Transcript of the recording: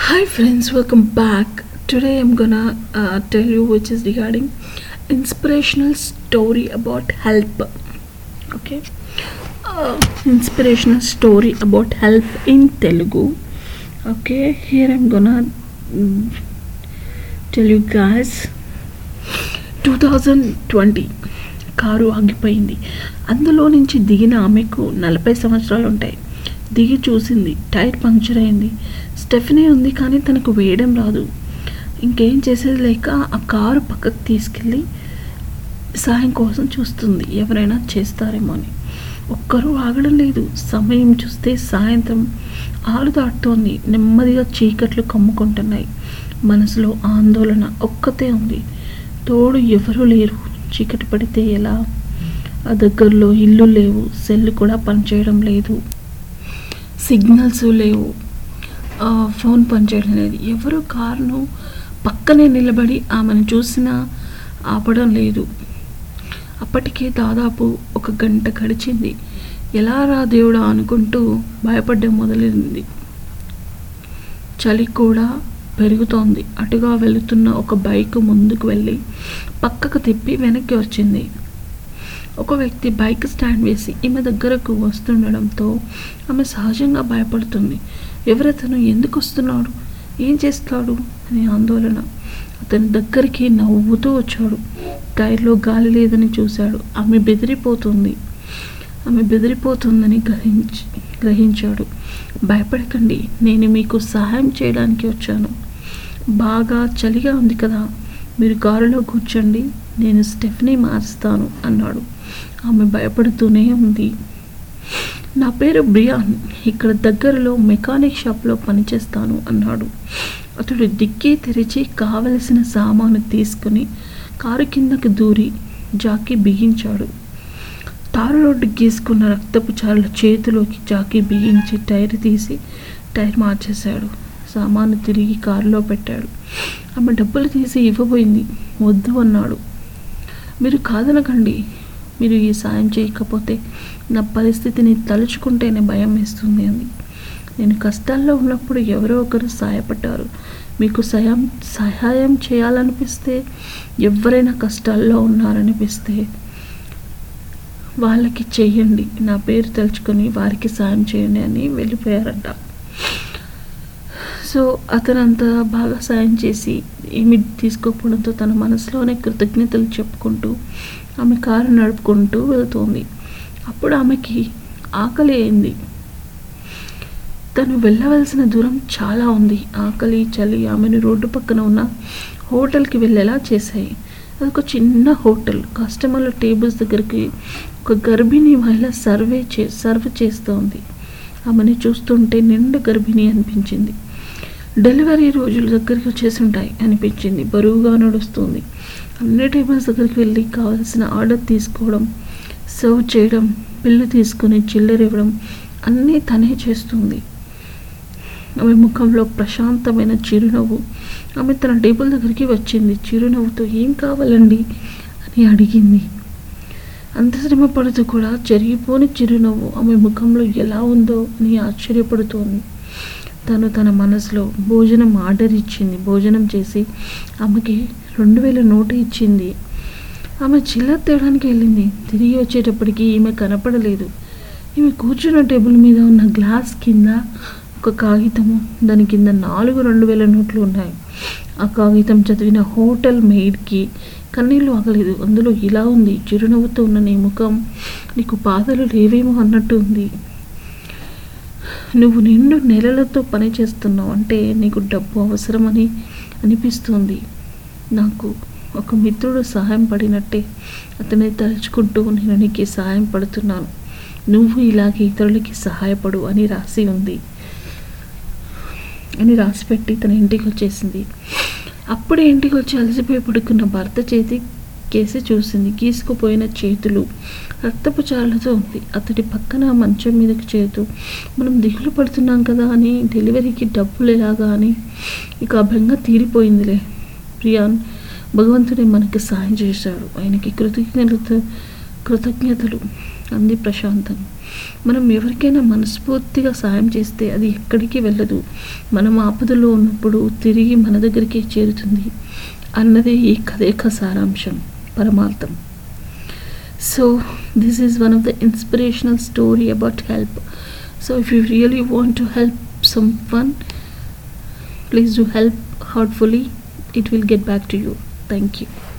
Hi friends, welcome back. Today I'm gonna uh, tell you which is regarding inspirational story about help. Okay, uh, inspirational story about help in Telugu. Okay, here I'm gonna mm, tell you guys. 2020 car ఆగిపోయింది అందులో నుంచి దిగిన ఆమెకు నలభై సంవత్సరాలు ఉంటాయి దిగి చూసింది. టైర్ పంక్చర్ అయింది. స్టెఫనీ ఉంది కానీ తనకు వేయడం రాదు. ఇంకేం చేసేది లేక ఆ కారు పక్కకు తీసుకెళ్ళి సాయం కోసం చూస్తుంది. ఎవరైనా చేస్తారేమో అని. ఒక్కరూ ఆగడం లేదు. సమయం చూస్తే సాయంత్రం ఆరు దాటుతోంది నెమ్మదిగా చీకట్లు కమ్ముకుంటున్నాయి. మనసులో ఆందోళన ఒక్కతే ఉంది. తోడు ఎవరూ లేరు. చీకటి పడితే ఎలా? ఆ దగ్గరలో ఇల్లు లేవు. సెల్లు కూడా పనిచేయడం లేదు. సిగ్నల్స్ లేవు. ఫోన్ పనిచేయడం లేదు ఎవరు కారును పక్కనే నిలబడి ఆమెను చూసినా ఆపడం లేదు. అప్పటికే దాదాపు ఒక గంట గడిచింది. ఎలా రా దేవుడా అనుకుంటూ భయపడ్డం మొదలైంది. చలి కూడా పెరుగుతోంది. అటుగా వెళుతున్న ఒక బైక్ ముందుకు వెళ్ళి పక్కకు తిప్పి వెనక్కి వచ్చింది. ఒక వ్యక్తి బైక్ స్టాండ్ వేసి ఈమె దగ్గరకు వస్తుండడంతో ఆమె సహజంగా భయపడుతుంది. ఎవరతను ఎందుకు వస్తున్నాడు ఏం చేస్తాడు? అని ఆందోళన. అతని దగ్గరికి నవ్వుతూ వచ్చాడు. టైర్లో గాలి లేదని చూశాడు. ఆమె బెదిరిపోతుంది. ఆమె బెదిరిపోతుందని గ్రహించి గ్రహించాడు. భయపడకండి. నేను మీకు సహాయం చేయడానికి వచ్చాను. బాగా చలిగా ఉంది కదా. మీరు కారులో కూర్చోండి నేను స్టెఫ్ని మారుస్తాను అన్నాడు. ఆమె భయపడుతూనే ఉంది. నా పేరు బ్రియాన్ ఇక్కడ దగ్గరలో మెకానిక్ షాప్లో పనిచేస్తాను అన్నాడు. అతడు డిక్కీ తెరిచి కావలసిన సామాను తీసుకుని కారు కిందకు దూరి జాకీ బిగించాడు. తారు రోడ్డు గీసుకున్న రక్తపు చారుల చేతిలోకి జాకీ బిగించి టైర్ తీసి టైర్ మార్చేశాడు. సామాను తిరిగి కారులో పెట్టాడు. ఆమె డబ్బులు తీసి ఇవ్వబోయింది. వద్దు అన్నాడు. మీరు కాదనకండి. మీరు ఈ సాయం చేయకపోతే నా పరిస్థితిని తలుచుకుంటేనే భయం వేస్తుంది అని నేను కష్టాల్లో ఉన్నప్పుడు ఎవరో ఒకరు సాయపడ్డారు. మీకు సహాయం సహాయం చేయాలనిపిస్తే ఎవరైనా కష్టాల్లో ఉన్నారనిపిస్తే వాళ్ళకి చెయ్యండి. నా పేరు తలుచుకొని వారికి సాయం చేయండి అని వెళ్ళిపోయారంట. సో అతను అంత బాగా సాయం చేసి ఏమి తీసుకోకపోవడంతో తన మనసులోనే కృతజ్ఞతలు చెప్పుకుంటూ ఆమె కారు నడుపుకుంటూ వెళ్తోంది. అప్పుడు ఆమెకి ఆకలి అయింది. తను వెళ్ళవలసిన దూరం చాలా ఉంది. ఆకలి చలి ఆమెను రోడ్డు పక్కన ఉన్న హోటల్కి వెళ్ళేలా చేశాయి. అదొక చిన్న హోటల్. కస్టమర్ల టేబుల్స్ దగ్గరికి ఒక గర్భిణీ మహిళ సర్వే చే సర్వ్ చేస్తోంది. ఆమెను చూస్తుంటే నిండు గర్భిణి అనిపించింది. డెలివరీ రోజులు దగ్గరికి వచ్చేసి ఉంటాయి అనిపించింది. బరువుగా నడుస్తుంది. అన్ని టేబుల్స్ దగ్గరికి వెళ్ళి కావాల్సిన ఆర్డర్ తీసుకోవడం సర్వ్ చేయడం బిల్లు తీసుకుని చిల్లర ఇవ్వడం అన్నీ తనే చేస్తుంది. ఆమె ముఖంలో ప్రశాంతమైన చిరునవ్వు. ఆమె తన టేబుల్ దగ్గరికి వచ్చింది. చిరునవ్వుతో ఏం కావాలండి? అని అడిగింది. అంత శ్రమ పడుతూ కూడా జరిగిపోని చిరునవ్వు ఆమె ముఖంలో ఎలా ఉందో అని ఆశ్చర్యపడుతోంది. తను తన మనసులో భోజనం ఆర్డర్ ఇచ్చింది. భోజనం చేసి ఆమెకి రెండు వేల నోటు ఇచ్చింది. ఆమె చిల్లర తేవడానికి వెళ్ళింది. తిరిగి వచ్చేటప్పటికి ఈమె కనపడలేదు. ఈమె కూర్చున్న టేబుల్ మీద ఉన్న గ్లాస్ కింద ఒక కాగితము దాని కింద నాలుగు రెండు వేల నోట్లు ఉన్నాయి. ఆ కాగితం చదివిన హోటల్ మెయిడ్కి కన్నీళ్ళు ఆగలేదు. అందులో ఇలా ఉంది చిరునవ్వుతో ఉన్న నీ ముఖం నీకు బాధలు లేవేమో అన్నట్టు ఉంది. నువ్వు నిండు నెలలతో పని చేస్తున్నావు అంటే నీకు డబ్బు అవసరమని అనిపిస్తుంది. నాకు ఒక మిత్రుడు సహాయం పడినట్టే అతని తలుచుకుంటూ నేను నీకు సహాయం పడుతున్నాను. నువ్వు ఇలాగే ఇతరులకి సహాయపడు అని రాసి ఉంది. అని రాసిపెట్టి తన ఇంటికి వచ్చేసింది. అప్పుడే ఇంటికి వచ్చి అలసిపోయి పడుకున్న భర్త చేతి కేసి చూసింది. గీసుకుపోయిన చేతులు రక్తపు చాలతో ఉంది. అతడి పక్కన మంచం మీదకి చేతు మనం దిగులు పడుతున్నాం కదా అని డెలివరీకి డబ్బులు ఎలాగా అని ఇక అభంగా తీరిపోయిందిలే. ప్రియాన్ భగవంతుడే మనకి సాయం చేశాడు. ఆయనకి కృతజ్ఞత కృతజ్ఞతలు అంది ప్రశాంతం మనం ఎవరికైనా మనస్ఫూర్తిగా సాయం చేస్తే అది ఎక్కడికి వెళ్ళదు. మనం ఆపదలో ఉన్నప్పుడు తిరిగి మన దగ్గరికి చేరుతుంది అన్నదే ఈ కథ యొక్క సారాంశం. Paramartham. So this is one of the inspirational story about help. So if you really want to help someone, please do help heartfully. It will get back to you. Thank you.